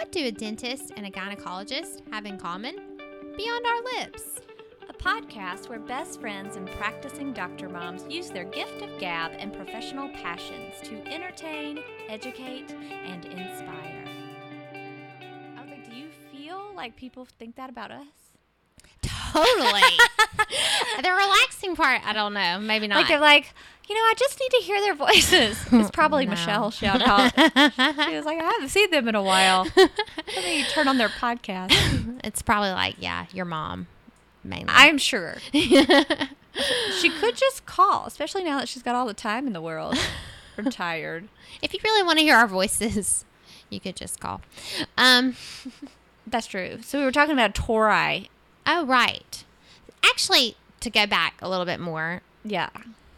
What do a dentist and a gynecologist have in common? Beyond our lips. A podcast where best friends and practicing doctor moms use their gift of gab and professional passions to entertain, educate, and inspire. I was like, do you feel like people think that about us? Totally. the relaxing part, I don't know. Maybe not. Like they're like, you know, I just need to hear their voices. It's probably No. Michelle. Shout out. she was like, I haven't seen them in a while. Let turn on their podcast. it's probably like, yeah, your mom, mainly. I'm sure she could just call, especially now that she's got all the time in the world. I'm tired. if you really want to hear our voices, you could just call. Um, That's true. So we were talking about tori. Oh, right. Actually, to go back a little bit more, Yeah.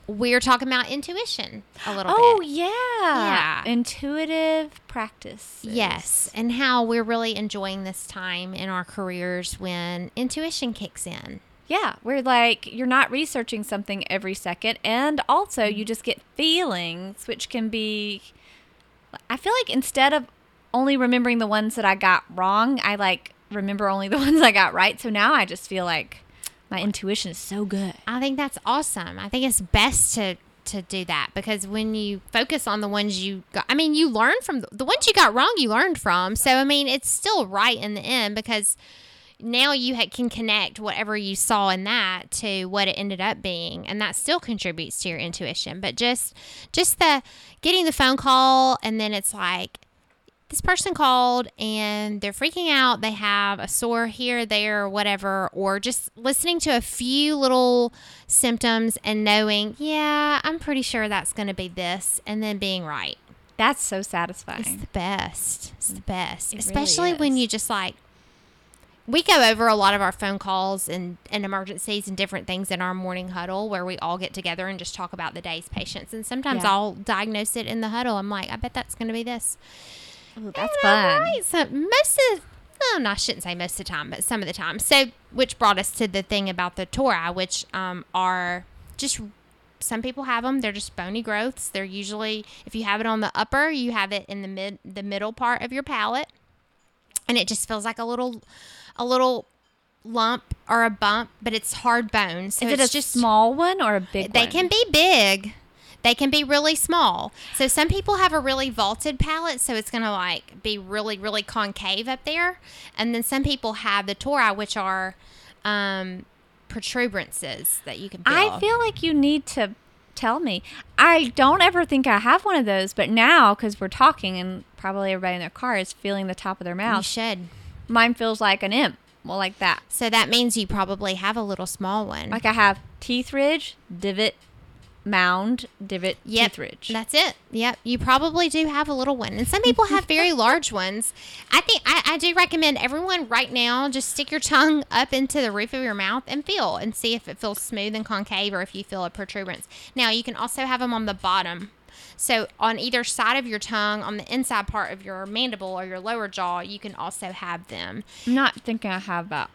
We're talking about intuition a little bit. Oh bit. yeah. Yeah. Intuitive practice. Yes, and how we're really enjoying this time in our careers when intuition kicks in. Yeah, We're like you're not researching something every second, and also you mm-hmm. just get feelings, which can be. I feel like instead of only remembering the ones that I got wrong, I like remember only the ones I got right. So now I just feel like my intuition is so good. I think that's awesome. I think it's best to to do that because when you focus on the ones you got, I mean, you learn from the, the ones you got wrong. You learned from. So I mean, it's still right in the end because now you ha- can connect whatever you saw in that to what it ended up being, and that still contributes to your intuition. But just just the getting the phone call and then it's like this person called and they're freaking out. They have a sore here, there, or whatever, or just listening to a few little symptoms and knowing, yeah, I'm pretty sure that's going to be this, and then being right. That's so satisfying. It's the best. It's the best, It really especially when is. you just like. We go over a lot of our phone calls and, and emergencies and different things in our morning huddle where we all get together and just talk about the day's patients. And sometimes Yeah. I'll diagnose it in the huddle. I'm like, I bet that's going to be this. Ooh, that's fun. right. So most of, oh, no, I shouldn't say most of the time, but some of the time. So, which brought us to the thing about the Torah, which um, are just some people have them. They're just bony growths. They're usually, if you have it on the upper, you have it in the mid, the middle part of your palate, and it just feels like a little, a little lump or a bump, but it's hard bone. So Is it a just small one or a big they one? can be big. They can be really small. So some people have a really vaulted palate, so it's going to like be really, really concave up there. And then some people have the tori, which are um, protuberances that you can feel. I feel like you need to tell me. I don't ever think I have one of those, but now because we're talking and probably everybody in their car is feeling the top of their mouth. you should. mine feels like an imp. Well, like that. So that means you probably have a little small one. Like I have teeth ridge, divot, mound, divot, Yep, teeth ridge. That's it. Yep. You probably do have a little one. And some people have very large ones. I think I, I do recommend everyone right now just stick your tongue up into the roof of your mouth and feel and see if it feels smooth and concave or if you feel a protuberance. Now, you can also have them on the bottom. So, on either side of your tongue, on the inside part of your mandible or your lower jaw, you can also have them. I'm not thinking I have that.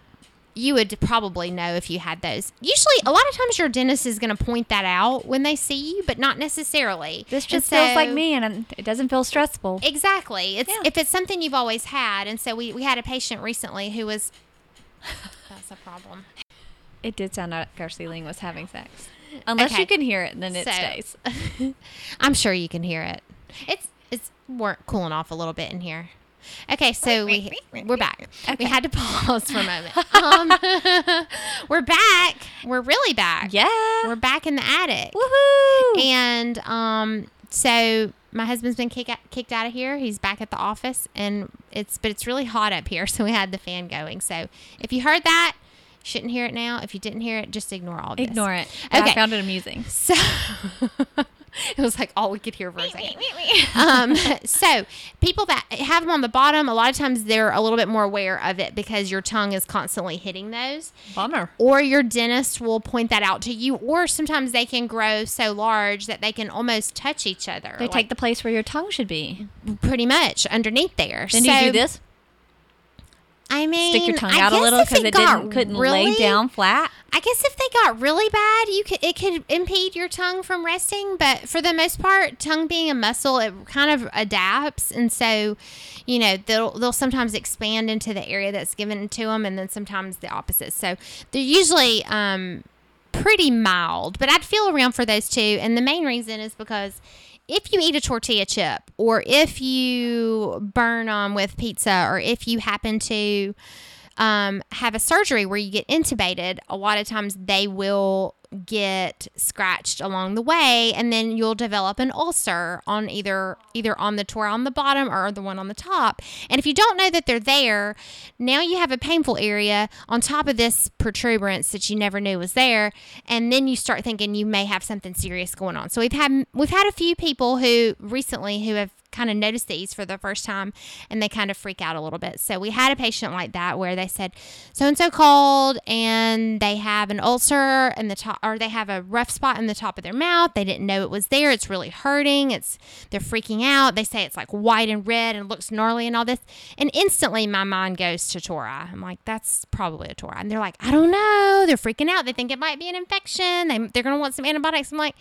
You would probably know if you had those. Usually, a lot of times your dentist is going to point that out when they see you, but not necessarily. This just feels like so- me, and it doesn't feel stressful. Exactly. It's Yeah. if it's something you've always had, and so we we had a patient recently who was. That's a problem. It did sound like our ceiling was having sex. Unless Okay. you can hear it, then it So- stays. I'm sure you can hear it. It's it's we're cooling off a little bit in here. Okay, so we we're back. Okay. We had to pause for a moment. Um, we're back. We're really back. Yeah. We're back in the attic. Woohoo! And um, so my husband's been kick out, kicked out of here. He's back at the office, and it's but it's really hot up here, so we had the fan going. So if you heard that, shouldn't hear it now. If you didn't hear it, just ignore all of this. Ignore it. Okay. I found it amusing. So it was like all we could hear for a second. um, so people that have them on the bottom, a lot of times they're a little bit more aware of it because your tongue is constantly hitting those Bummer. or your dentist will point that out to you or sometimes they can grow so large that they can almost touch each other They like, take the place where your tongue should be. pretty much underneath there Then do you do this? I mean, Stick your tongue I out a little because it, got didn't couldn't really, lay down flat. I guess if they got really bad, you could it could impede your tongue from resting. But for the most part, tongue being a muscle, it kind of adapts, and so you know they'll they'll sometimes expand into the area that's given to them, and then sometimes the opposite. So they're usually um, pretty mild, but I'd feel around for those two, and the main reason is because if you eat a tortilla chip or if you burn on with pizza or if you happen to um, have a surgery where you get intubated, a lot of times they will get scratched along the way and then you'll develop an ulcer on either either on the tora on the bottom or the one on the top and if you don't know that they're there now you have a painful area on top of this protuberance that you never knew was there and then you start thinking you may have something serious going on so we've had we've had a few people who recently who have kind of notice these for the first time and they kind of freak out a little bit. So we had a patient like that where they said so and so called and they have an ulcer in the top or they have a rough spot in the top of their mouth. They didn't know it was there. It's really hurting. It's they're freaking out. They say it's like white and red and looks gnarly and all this. And instantly my mind goes to tora. I'm like, that's probably a tora. And they're like, I don't know. They're freaking out. They think it might be an infection. They, they're going to want some antibiotics. I'm like,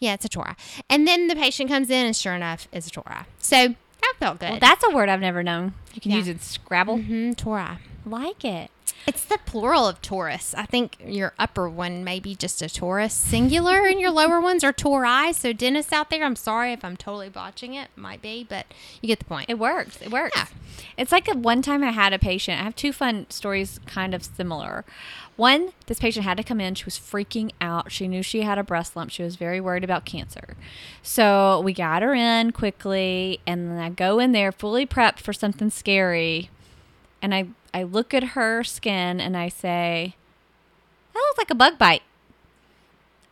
yeah, it's a Tora. And then the patient comes in, and sure enough, it's a Tora. So that felt good. Well, that's a word I've never known. You can Yeah. use it Scrabble. mm-hmm, Tora. Like it. It's the plural of torus. I think your upper one may be just a torus singular, and your lower ones are tori. So dentists out there, I'm sorry if I'm totally botching it. Might be, but you get the point. It works. It works. Yeah. It's like a, one time I had a patient. I have two fun stories, kind of similar. One, this patient had to come in. She was freaking out. She knew she had a breast lump. She was very worried about cancer. So we got her in quickly, and then I go in there fully prepped for something scary. And I, I look at her skin and I say, That looks like a bug bite.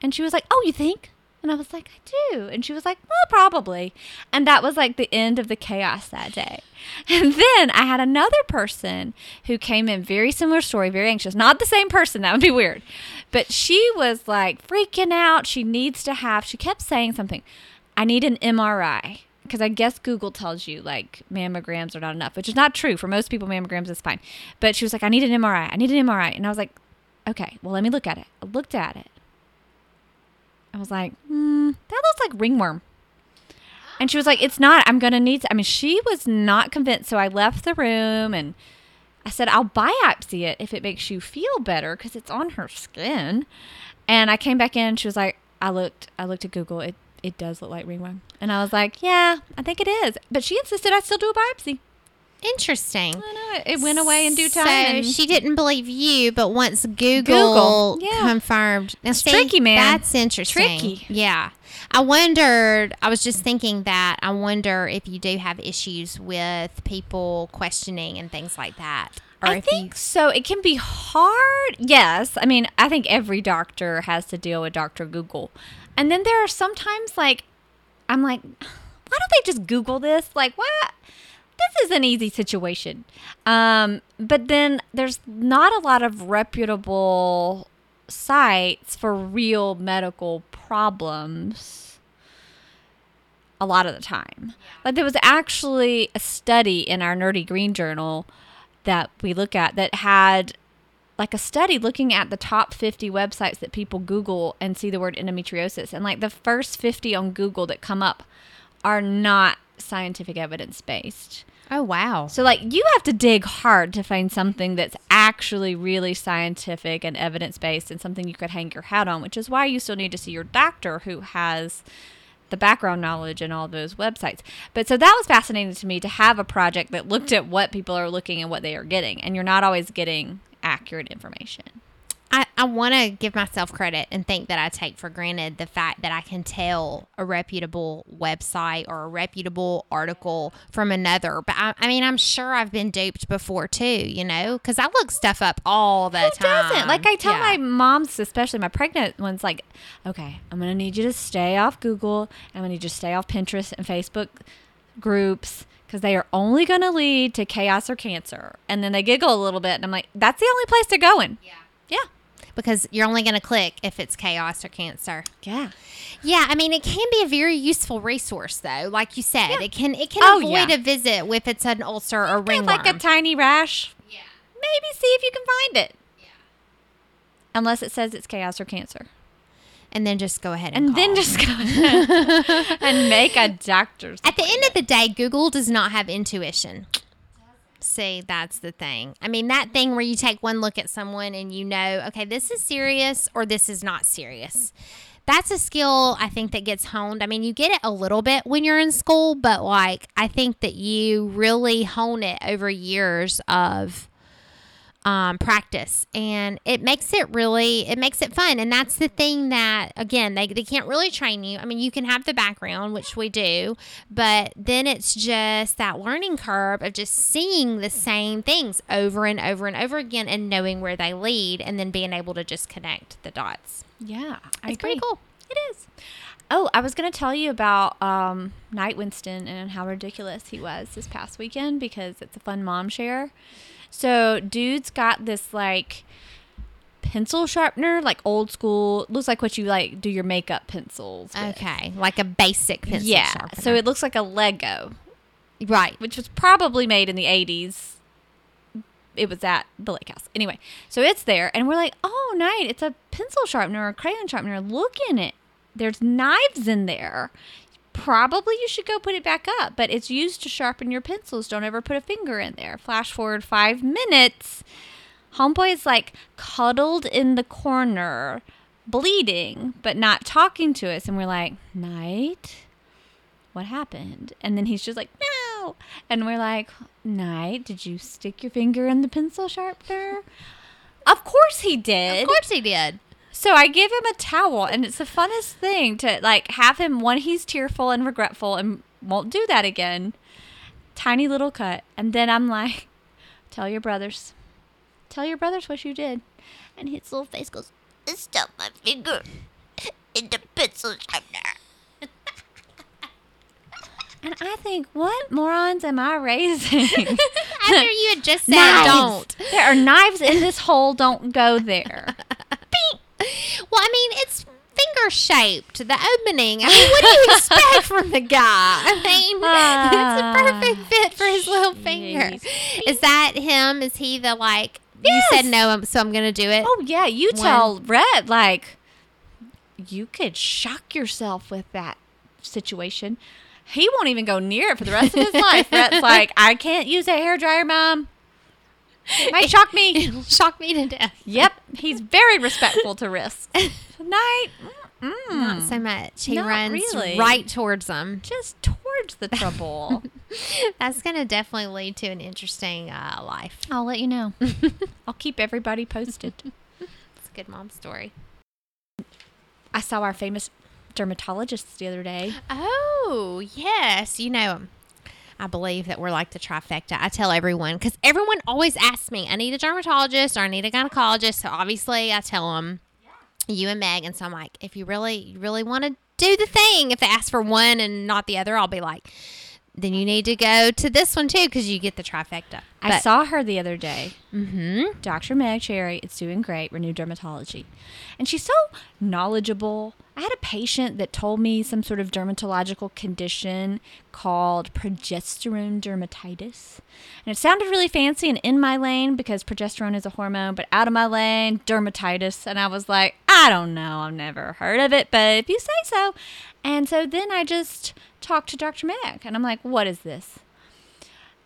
And she was like, Oh, you think? And I was like, I do. And she was like, Well, probably. And that was like the end of the chaos that day. And then I had another person who came in, very similar story, very anxious. Not the same person, that would be weird. But she was like freaking out. She needs to have, she kept saying something, I need an MRI. Because I guess Google tells you like mammograms are not enough, which is not true. For most people, mammograms is fine. But she was like, I need an MRI. I need an MRI. And I was like, okay, well, let me look at it. I looked at it. I was like, hmm, that looks like ringworm. And she was like, it's not. I'm going to need to. I mean, she was not convinced. So I left the room and I said, I'll biopsy it if it makes you feel better because it's on her skin. And I came back in. She was like, I looked, I looked at Google. It, it does look like ringworm. And I was like, yeah, I think it is. But she insisted I still do a biopsy. Interesting. I know it, went away in due time. So she didn't believe you, but once Google, Google, yeah. confirmed, now, It's see, tricky, man. That's interesting. Tricky. Yeah, I wondered. I was just thinking that. I wonder if you do have issues with people questioning and things like that, I think so. It can be hard. Yes. I mean, I think every doctor has to deal with Dr. Google. And then there are sometimes like, I'm like, why don't they just Google this? Like, what? This is an easy situation. Um, but then there's not a lot of reputable sites for real medical problems a lot of the time. Like there was actually a study in our Nerdy Green Journal that we look at that had like a study looking at the top 50 websites that people Google and see the word endometriosis. And like the first 50 on Google that come up are not scientific evidence based. oh wow, So like you have to dig hard to find something that's actually really scientific and evidence based and something you could hang your hat on, which is why you still need to see your doctor who has the background knowledge and all those websites. But so that was fascinating to me to have a project that looked at what people are looking and what they are getting and you're not always getting accurate information. I, I want to give myself credit and think that I take for granted the fact that I can tell a reputable website or a reputable article from another. But I, I mean, I'm sure I've been duped before too, you know, because I look stuff up all the Who time. doesn't? Like I tell Yeah. my moms, especially my pregnant ones, like, okay, I'm gonna need you to stay off Google. I'm gonna need you to stay off Pinterest and Facebook groups because they are only gonna lead to chaos or cancer. And then they giggle a little bit, and I'm like, that's the only place they're going. Yeah. Yeah. Because you're only going to click if it's chaos or cancer. Yeah. Yeah, I mean, it can be a very useful resource, though. Like you said, Yeah. it can it can Oh, avoid yeah. a visit if it's an ulcer or ringworm. like a tiny rash. yeah. maybe see if you can find it. Yeah. Unless it says it's chaos or cancer. And then just go ahead and, And then just go ahead and make a doctor's At the end of the day, Google does not have intuition. See, that's the thing. I mean, that thing where you take one look at someone and you know, okay, this is serious or this is not serious. That's a skill I think that gets honed. I mean, you get it a little bit when you're in school, but like, I think that you really hone it over years of um, practice. And it makes it really it makes it fun. And that's the thing that again they, they can't really train you. I mean you can have the background which we do but then it's just that learning curve of just seeing the same things over and over and over again and knowing where they lead and then being able to just connect the dots. Yeah, I it's pretty cool. It is. Oh, I was going to tell you about um, Knight Winston and how ridiculous he was this past weekend because it's a fun mom share. So, dude's got this like pencil sharpener, like old school. Looks like what you like do your makeup pencils. with. okay like a basic pencil Yeah. sharpener. So it looks like a Lego, right which was probably made in the 80s. It was at the lake house. Anyway, so it's there, and we're like, oh, Knight. it's a pencil sharpener or a crayon sharpener. Look in it. There's knives in there. Probably you should go put it back up, but it's used to sharpen your pencils. Don't ever put a finger in there. Flash forward five minutes. Homeboy is like cuddled in the corner, bleeding, but not talking to us. And we're like, Knight, what happened? And then he's just like, no. And we're like, Knight, did you stick your finger in the pencil sharpener? Of course he did. of course he did So I give him a towel, and it's the funnest thing to like have him when he's tearful and regretful and won't do that again. Tiny little cut, and then I'm like, "Tell your brothers, tell your brothers what you did." And his little face goes, I stuck my finger in the pencil sharpener. and I think, "What morons am I raising?" after you had just said Knives. don't There are knives in this hole. Don't go there. Well, I mean, it's finger shaped, the opening. I mean, what do you expect from the guy? I mean, ah, it's a perfect fit for his little finger. Is that him? Is he the like, you said no, um, so I'm going to do it? Oh yeah, you When- tell Red like you could shock yourself with that situation. He won't even go near it for the rest of his life. Red's like, I can't use that hair dryer, mom. It might shock me. It'll shock me to death. Yep, he's very respectful to risks. Tonight, mm, Not so much. He Not runs really. right towards them. just towards the trouble. That's going to definitely lead to an interesting uh, life. I'll let you know. I'll keep everybody posted. It's a good mom story. I saw our famous dermatologist the other day. Oh, yes. You know him. I believe that we're like the trifecta. I tell everyone because everyone always asks me, I need a dermatologist or I need a gynecologist. So obviously, I tell them you and Meg. And so I'm like, if you really, you really want to do the thing, if they ask for one and not the other, I'll be like, then you need to go to this one too because you get the trifecta. I saw her the other day. Mm-hmm. Dr. Meg Cherry, it's doing great, Renew Dermatology. And she's so knowledgeable. I had a patient that told me some sort of dermatological condition called progesterone dermatitis. And it sounded really fancy and in my lane because progesterone is a hormone, but out of my lane, dermatitis. And I was like, I don't know, I've never heard of it, but if you say so. And so then I just talked to Dr. Meg and I'm like, what is this?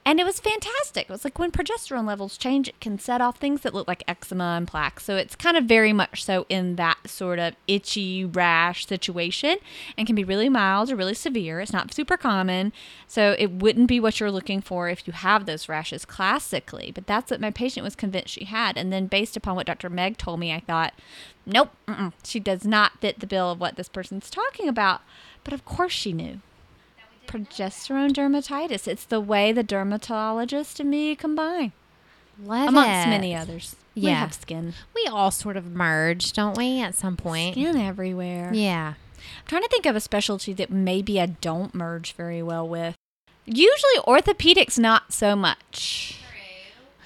And it was fantastic. It was like when progesterone levels change, it can set off things that look like eczema and plaque. So it's kind of very much so in that sort of itchy rash situation and can be really mild or really severe. It's not super common. So it wouldn't be what you're looking for if you have those rashes classically. But that's what my patient was convinced she had. And then based upon what Dr. Meg told me, I thought, nope, she does not fit the bill of what this person's talking about. But of course she knew progesterone dermatitis. It's the way the dermatologist and me combine, Love amongst it. many others. We Yeah. have skin, We all sort of merge, don't we, at some point? skin everywhere. Yeah. I'm trying to think of a specialty that maybe I don't merge very well with. Usually orthopedics, not so much.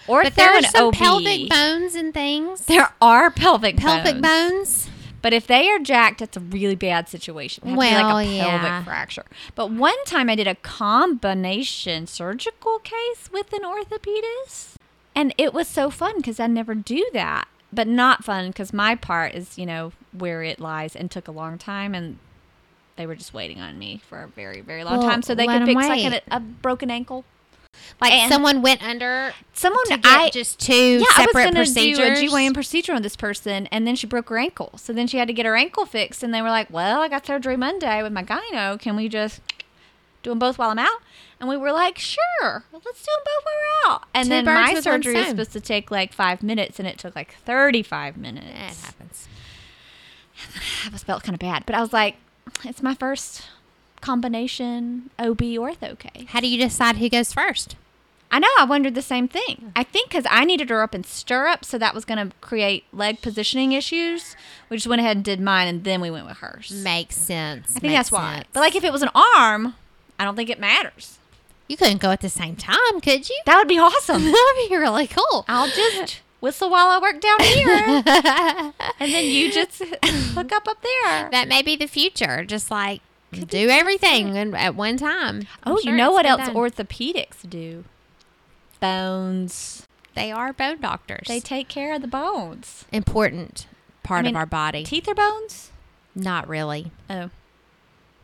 Ortho But there are some OB. pelvic bones and things. There are pelvic pelvic bones. bones. But if they are jacked, it's a really bad situation. It have to be Well, like a yeah. pelvic fracture. But one time I did a combination surgical case with an orthopedist. And it was so fun because I never do that. But not fun because my part is, you know, where it lies and took a long time. And they were just waiting on me for a very, very long Well, time so they could fix like a, a broken ankle. Like And- someone went under Someone to get I just two yeah, I was separate procedures. do a GYN procedure on this person, and then she broke her ankle. So then she had to get her ankle fixed, and they were like, "Well, I got surgery Monday with my gyno. Can we just do them both while I'm out?" And we were like, "Sure, let's do them both while we're out." And Two then my surgery was supposed to take like five minutes, and it took like thirty-five minutes. It happens. I was felt kind of bad, but I was like, "It's my first combination OB ortho case." How do you decide who goes first? I know. I wondered the same thing. I think because I needed her up in stirrups, so that was going to create leg positioning issues. We just went ahead and did mine, and then we went with hers. Makes sense. I think that's why. But like, if it was an arm, I don't think it matters. you couldn't go at the same time, could you? That would be awesome. That'd be really cool. I'll just whistle while I work down here, and then you just hook up up there. that may be the future. Just like do everything and at one time. I'm oh, sure you know what else done. orthopedics do? Bones. they are bone doctors. They take care of the bones. important part I mean, of our body. Teeth are bones. Not really. Oh,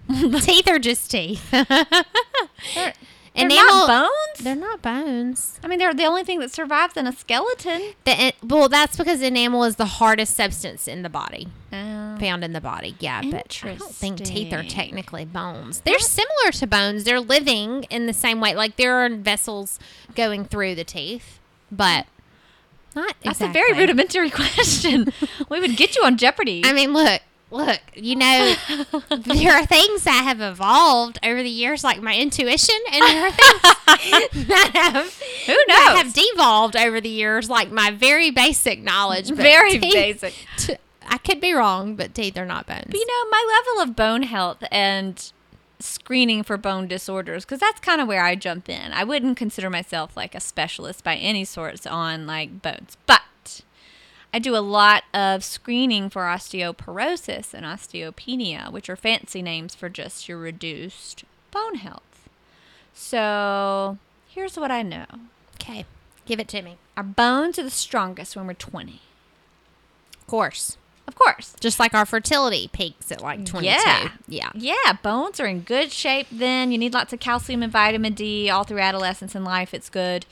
teeth are just teeth. they're, they're Enamel- not bones. They're not bones. I mean, they're the only thing that survives in a skeleton. The, well, that's because enamel is the hardest substance in the body, Oh. found in the body. Yeah, but I don't think teeth are technically bones. They're similar to bones. They're living in the same way. Like there are vessels going through the teeth, but not That's a very rudimentary question. we would get you on Jeopardy. I mean, look, look. You know, there are things that have evolved over the years, like my intuition, and there are things that have Who that knows? have devolved over the years, like my very basic knowledge. but Very teeth- basic. t- I could be wrong, but teeth are not bones. But you know, my level of bone health and screening for bone disorders, because that's kind of where I jump in. I wouldn't consider myself like a specialist by any sorts on like bones, but I do a lot of screening for osteoporosis and osteopenia, which are fancy names for just your reduced bone health. So here's what I know okay, give it to me. our bones are the strongest when we're 20. Of course, Of course. just like our fertility peaks at like twenty-two. Yeah. yeah. Yeah, bones are in good shape then. You need lots of calcium and vitamin D all through adolescence and life. It's good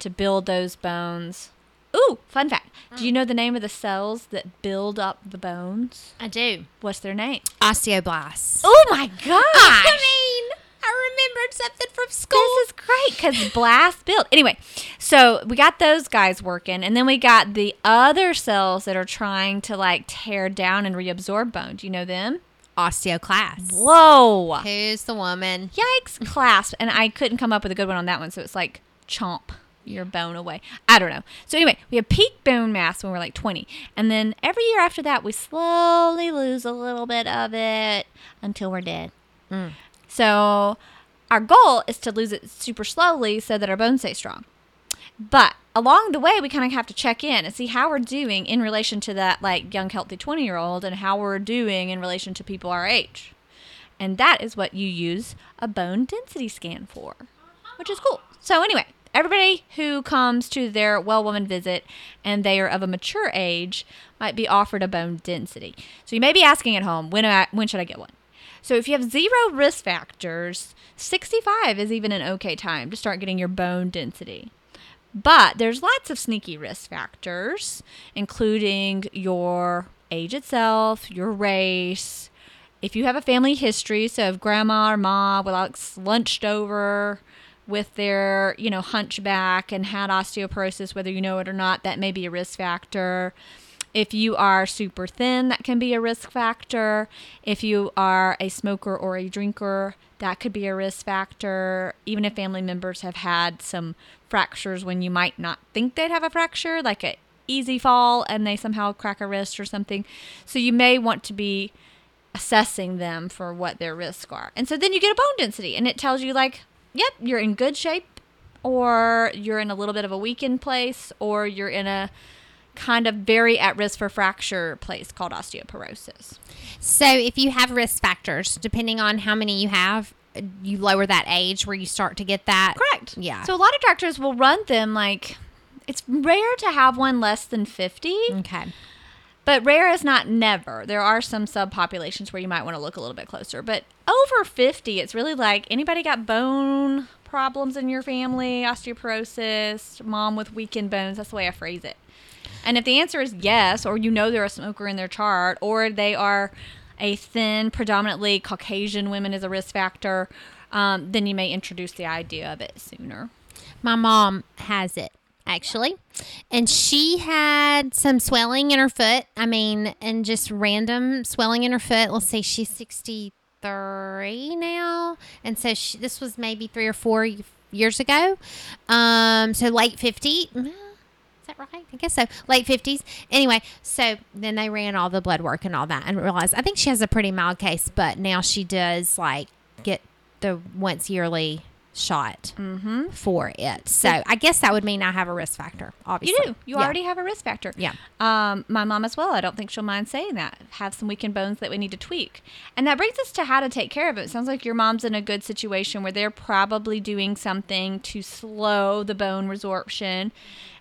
to build those bones. Ooh, fun fact. Do you mm. know the name of the cells that build up the bones? I do. What's their name? Osteoblasts. Oh my gosh. I mean, I remembered something from school. This is great because blast build. Anyway, so we got those guys working, and then we got the other cells that are trying to like tear down and reabsorb bone. Do you know them? Osteoclasts. Whoa. Who's the woman? Yikes, clasp. And I couldn't come up with a good one on that one, so it's like chomp your bone away. I don't know. So anyway, we have peak bone mass when we're like 20. And then every year after that, we slowly lose a little bit of it until we're dead. Mm. So our goal is to lose it super slowly so that our bones stay strong. But along the way, we kind of have to check in and see how we're doing in relation to that like young, healthy 20 year old and how we're doing in relation to people our age. And that is what you use a bone density scan for, which is cool. So, anyway, everybody who comes to their well woman visit and they are of a mature age might be offered a bone density. So, you may be asking at home, when, I, when should I get one? So, if you have zero risk factors, 65 is even an okay time to start getting your bone density. But there's lots of sneaky risk factors, including your age itself, your race. If you have a family history, so if grandma or mom were like slunched over with their, you know, hunchback and had osteoporosis, whether you know it or not, that may be a risk factor. If you are super thin, that can be a risk factor. If you are a smoker or a drinker, that could be a risk factor. Even if family members have had some fractures when you might not think they'd have a fracture, like a easy fall and they somehow crack a wrist or something. So you may want to be assessing them for what their risks are. And so then you get a bone density and it tells you like, yep, you're in good shape or you're in a little bit of a weakened place or you're in a kind of very at risk for fracture place called osteoporosis. So if you have risk factors, depending on how many you have, you lower that age where you start to get that. Correct. Yeah. So a lot of doctors will run them like It's rare to have one less than 50, Okay. But rare is not never. There are some subpopulations where you might want to look a little bit closer. But over 50, it's really like anybody got bone problems in your family, osteoporosis, mom with weakened bones. That's the way I phrase it. And if the answer is yes, or you know they're a smoker in their chart, or they are a thin, predominantly Caucasian women is a risk factor, um, then you may introduce the idea of it sooner. My mom has it actually. And she had some swelling in her foot. I mean, and just random swelling in her foot. Let's see, she's 63 now. And so she, this was maybe three or four years ago. Um, so late 50. Is that right? I guess so. Late 50s. Anyway, so then they ran all the blood work and all that and realized I think she has a pretty mild case, but now she does like get the once yearly shot Mm-hmm. for it. So I guess that would mean I have a risk factor. Obviously, You do. You Yeah. already have a risk factor. Yeah. Um, my mom as well. I don't think she'll mind saying that. Have some weakened bones that we need to tweak. And that brings us to how to take care of it. It sounds like your mom's in a good situation where they're probably doing something to slow the bone resorption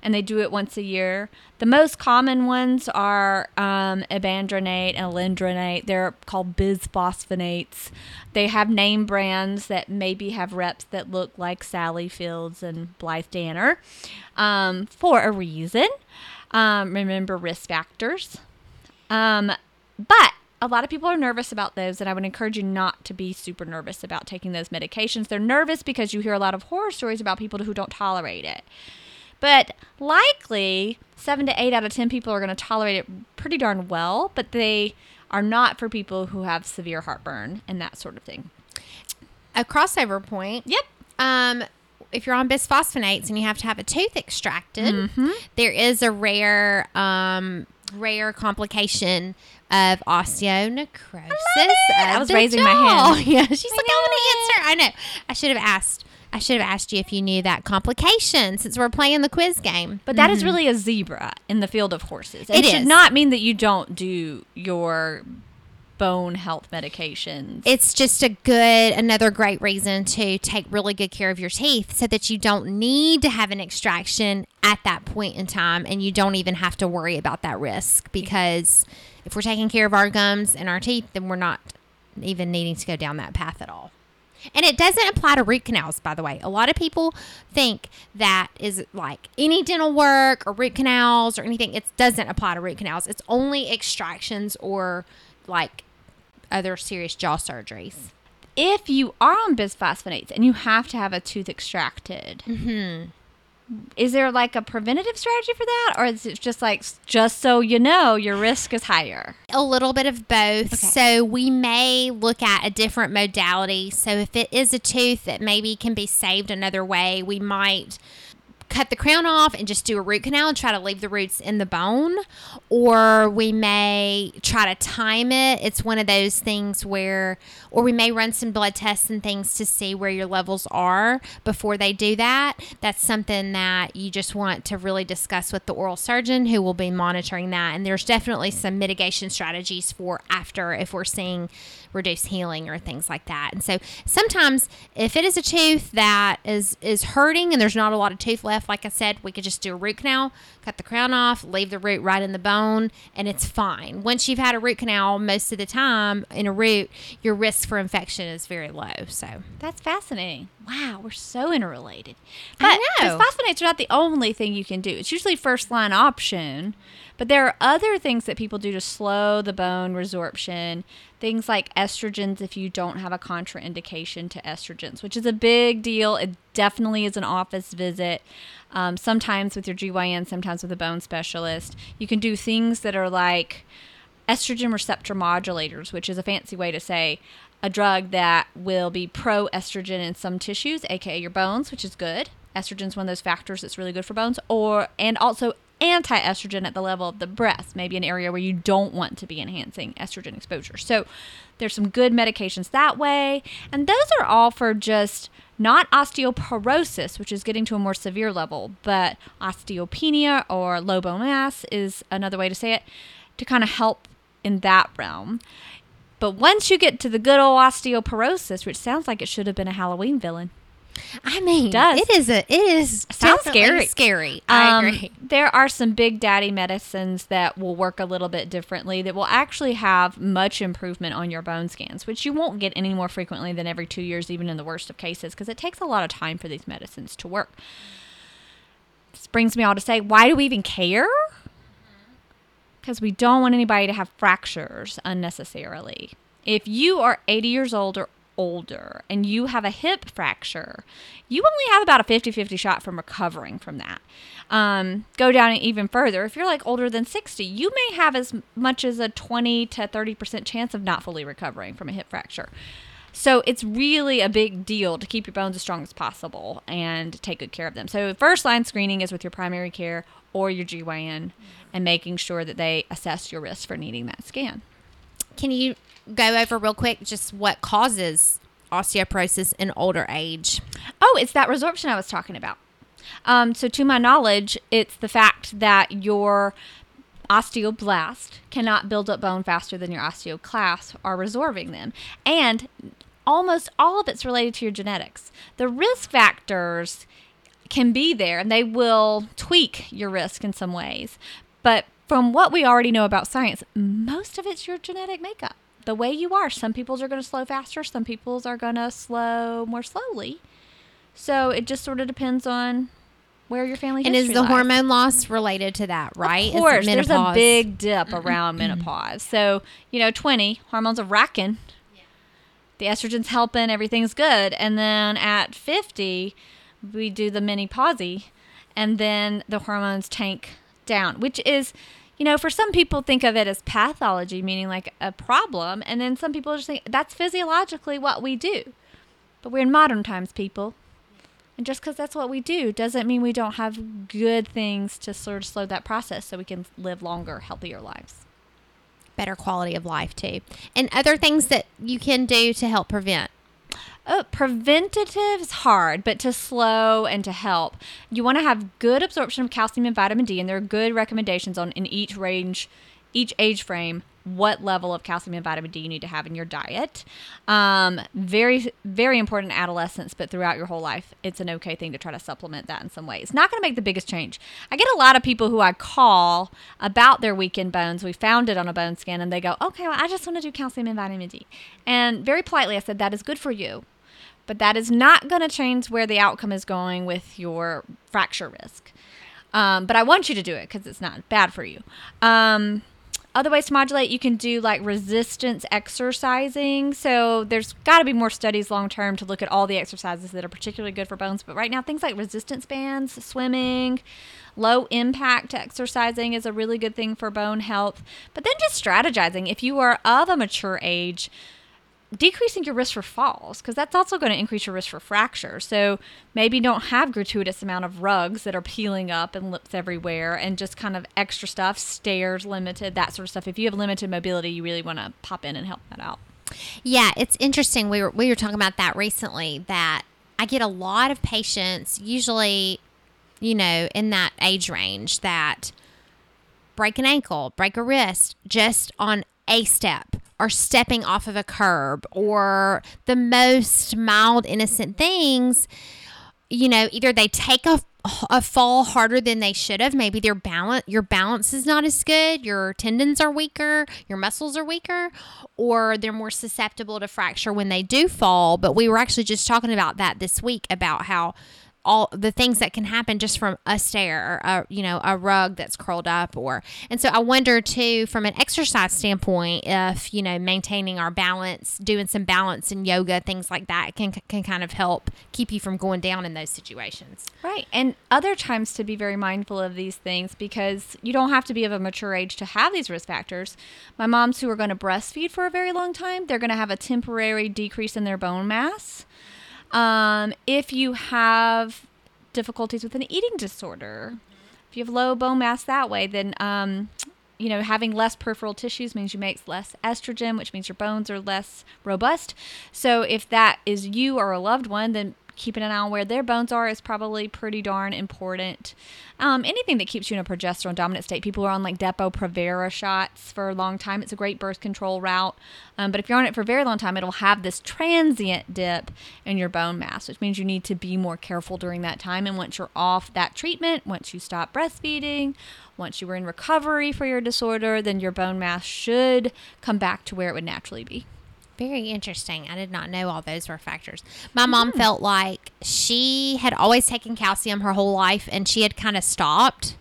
and they do it once a year. The most common ones are um, ibandronate and alendronate. They're called bisphosphonates. They have name brands that maybe have reps that look like Sally Fields and Blythe Danner um, for a reason. Um, remember risk factors. Um, but a lot of people are nervous about those, and I would encourage you not to be super nervous about taking those medications. They're nervous because you hear a lot of horror stories about people who don't tolerate it. But likely, seven to eight out of 10 people are going to tolerate it pretty darn well, but they are not for people who have severe heartburn and that sort of thing. a crossover point. Yep. Um, if you're on bisphosphonates and you have to have a tooth extracted, there is a rare, um, rare complication of osteonecrosis. I of was raising my hand. Yeah, she's like, know I want to answer. I know. I should have asked. I should have asked you if you knew that complication since we're playing the quiz game. But that is mm-hmm. really a zebra in the field of horses. It It, should is. not mean that you don't do your bone health medications. it's just a good another great reason to take really good care of your teeth so that you don't need to have an extraction at that point in time and you don't even have to worry about that risk because if we're taking care of our gums and our teeth then we're not even needing to go down that path at all and it doesn't apply to root canals, by the way. A lot of people think that is like any dental work or root canals or anything. It doesn't apply to root canals. It's only extractions or like other serious jaw surgeries. if you are on bisphosphonates and you have to have a tooth extracted, mm-hmm. Is there like a preventative strategy for that? Or is it just like, just so you know, your risk is higher? A little bit of both. So we may look at a different modality. So if it is a tooth that maybe can be saved another way, we might cut the crown off and just do a root canal and try to leave the roots in the bone. Or we may try to time it. It's one of those things where or we may run some blood tests and things to see where your levels are before they do that. That's something that you just want to really discuss with the oral surgeon who will be monitoring that. And there's definitely some mitigation strategies for after if we're seeing reduced healing or things like that. And so sometimes if it is a tooth that is is hurting and there's not a lot of tooth left, like I said, we could just do a root canal, cut the crown off, leave the root right in the bone, and it's fine. Once you've had a root canal, most of the time in a root, your risk for infection is very low. So That's fascinating. Wow, we're so interrelated. I But know. bisphosphonates are not the only thing you can do. It's usually first line option, but there are other things that people do to slow the bone resorption. Things like estrogens if you don't have a contraindication to estrogens, which is a big deal. It definitely is an office visit. Um, sometimes with your GYN, sometimes with a bone specialist. You can do things that are like estrogen receptor modulators, which is a fancy way to say a drug that will be pro estrogen in some tissues, aka your bones, which is good. Estrogen is one of those factors that's really good for bones, or and also anti estrogen at the level of the breast, maybe an area where you don't want to be enhancing estrogen exposure. So there's some good medications that way, and those are all for just not osteoporosis, which is getting to a more severe level, but osteopenia or low bone mass is another way to say it, to kind of help in that realm. But once you get to the good old osteoporosis, which sounds like it should have been a Halloween villain, I mean, Does. it is a it is Sounds scary. Scary. I Um, agree. There are some big daddy medicines that will work a little bit differently that will actually have much improvement on your bone scans, which you won't get any more frequently than every two years, even in the worst of cases, because it takes a lot of time for these medicines to work. This brings me all to say, why do we even care? Because we don't want anybody to have fractures unnecessarily. If you are 80 years old or older and you have a hip fracture, you only have about a 50 50 shot from recovering from that. Um, go down even further. If you're like older than 60, you may have as much as a 20 to 30% chance of not fully recovering from a hip fracture. So it's really a big deal to keep your bones as strong as possible and take good care of them. So first line screening is with your primary care or your GYN and making sure that they assess your risk for needing that scan. Can you go over real quick just what causes osteoporosis in older age? Oh, it's that resorption I was talking about. Um, so, to my knowledge, it's the fact that your osteoblast cannot build up bone faster than your osteoclast are resorbing them. And almost all of it's related to your genetics. The risk factors can be there and they will tweak your risk in some ways. But from what we already know about science, most of it's your genetic makeup. The way you are. Some people's are going to slow faster, some people's are going to slow more slowly. So it just sort of depends on where your family is. And is the lies. hormone loss related to that, right? Is Of course, there's a big dip around menopause. So, you know, 20, hormones are racking. The estrogen's helping, everything's good. And then at 50, we do the mini pausey, and then the hormones tank down, which is, you know, for some people think of it as pathology, meaning like a problem. And then some people just think that's physiologically what we do. But we're in modern times, people. And just because that's what we do doesn't mean we don't have good things to sort of slow that process so we can live longer, healthier lives. better quality of life too, and other things that you can do to help prevent. Oh, preventative is hard, but to slow and to help, you want to have good absorption of calcium and vitamin D, and there are good recommendations on in each range, each age frame, what level of calcium and vitamin D you need to have in your diet. Um, very, very important in adolescence, but throughout your whole life, it's an okay thing to try to supplement that in some way. It's not going to make the biggest change. I get a lot of people who I call about their weakened bones. We found it on a bone scan, and they go, "Okay, well, I just want to do calcium and vitamin D." And very politely, I said, "That is good for you." But that is not going to change where the outcome is going with your fracture risk. Um, but I want you to do it because it's not bad for you. Um, other ways to modulate, you can do like resistance exercising. So there's got to be more studies long term to look at all the exercises that are particularly good for bones. But right now, things like resistance bands, swimming, low impact exercising is a really good thing for bone health. But then just strategizing. If you are of a mature age, decreasing your risk for falls because that's also going to increase your risk for fracture. So maybe don't have gratuitous amount of rugs that are peeling up and lips everywhere and just kind of extra stuff, stairs limited, that sort of stuff. If you have limited mobility, you really want to pop in and help that out. Yeah, it's interesting. We were we were talking about that recently. That I get a lot of patients, usually, you know, in that age range, that break an ankle, break a wrist, just on a step or stepping off of a curb or the most mild, innocent things. You know, either they take a a fall harder than they should have. Maybe their balance, your balance is not as good. Your tendons are weaker. Your muscles are weaker, or they're more susceptible to fracture when they do fall. But we were actually just talking about that this week about how all the things that can happen just from a stair, or a, you know, a rug that's curled up, or and so I wonder too, from an exercise standpoint, if you know, maintaining our balance, doing some balance and yoga, things like that, can can kind of help keep you from going down in those situations. Right. And other times to be very mindful of these things because you don't have to be of a mature age to have these risk factors. My moms who are going to breastfeed for a very long time, they're going to have a temporary decrease in their bone mass. Um, if you have difficulties with an eating disorder, if you have low bone mass that way, then um, you know having less peripheral tissues means you make less estrogen, which means your bones are less robust. So if that is you or a loved one, then keeping an eye on where their bones are is probably pretty darn important. Um, anything that keeps you in a progesterone dominant state. People are on like Depo Provera shots for a long time. It's a great birth control route. Um, but if you're on it for a very long time, it'll have this transient dip in your bone mass, which means you need to be more careful during that time. And once you're off that treatment, once you stop breastfeeding, once you were in recovery for your disorder, then your bone mass should come back to where it would naturally be. Very interesting. I did not know all those were factors. My mom felt like she had always taken calcium her whole life and she had kind of stopped.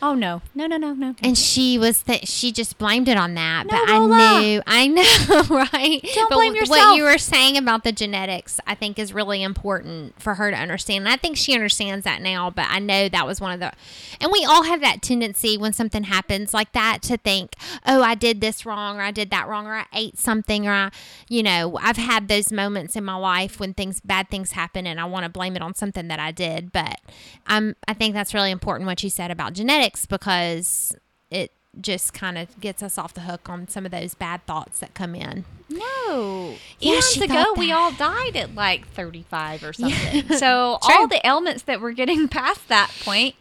Oh no, no, no, no, no. And she was that she just blamed it on that. No, but Lola. I knew, I know, right? Don't but blame What you were saying about the genetics, I think, is really important for her to understand. And I think she understands that now. But I know that was one of the, and we all have that tendency when something happens like that to think, oh, I did this wrong, or I did that wrong, or I ate something, or I, you know, I've had those moments in my life when things, bad things happen, and I want to blame it on something that I did. But I'm, I think that's really important what you said about genetics because it just kind of gets us off the hook on some of those bad thoughts that come in. No. Yeah, she ago, we all died at like 35 or something. so all the ailments that we're getting past that point,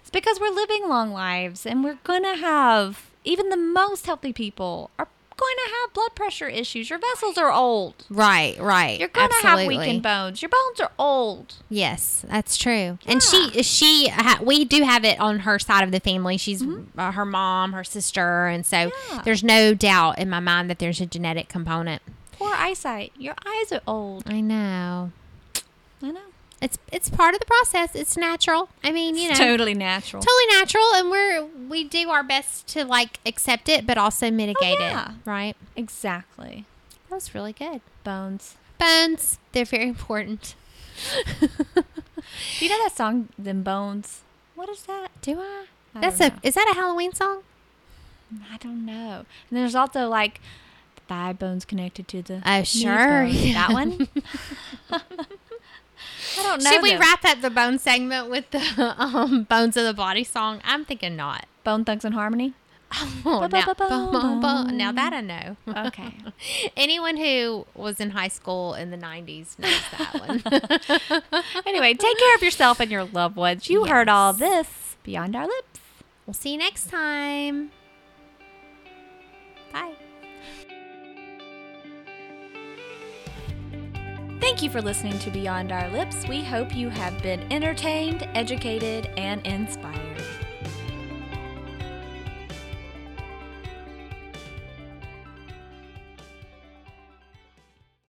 it's because we're living long lives and we're going to have, even the most healthy people are going to have blood pressure issues. Your vessels are old. Right, right. You're going to have weakened bones. Your bones are old. Yes, that's true. And she, she, ha- we do have it on her side of the family. She's uh, her mom, her sister, and so Yeah. there's no doubt in my mind that there's a genetic component. Poor eyesight. Your eyes are old. I know. I know. It's it's part of the process. It's natural. I mean, you know, It's totally natural. totally natural, and we're we do our best to like accept it, but also mitigate yeah. it. Right. exactly. That was really good. Bones. Bones, they're very important. You know that song, Them Bones? What is that? Do I? I That's a know. is that a Halloween song? Mm, I don't know. And there's also like the thigh bones connected to the. Oh, sure. bone. That one? I don't know. Should we them. wrap up the bone segment with the um, bones of the body song? I'm thinking not. Bone Thugs and Harmony? Oh, now, Ba-ba-ba-bone. bone, bone. now that I know. Okay. Anyone who was in high school in the 90s knows that one. anyway, take care of yourself and your loved ones. You heard all this beyond our lips. we'll see you next time. Bye. Thank you for listening to Beyond Our Lips. We hope you have been entertained, educated, and inspired.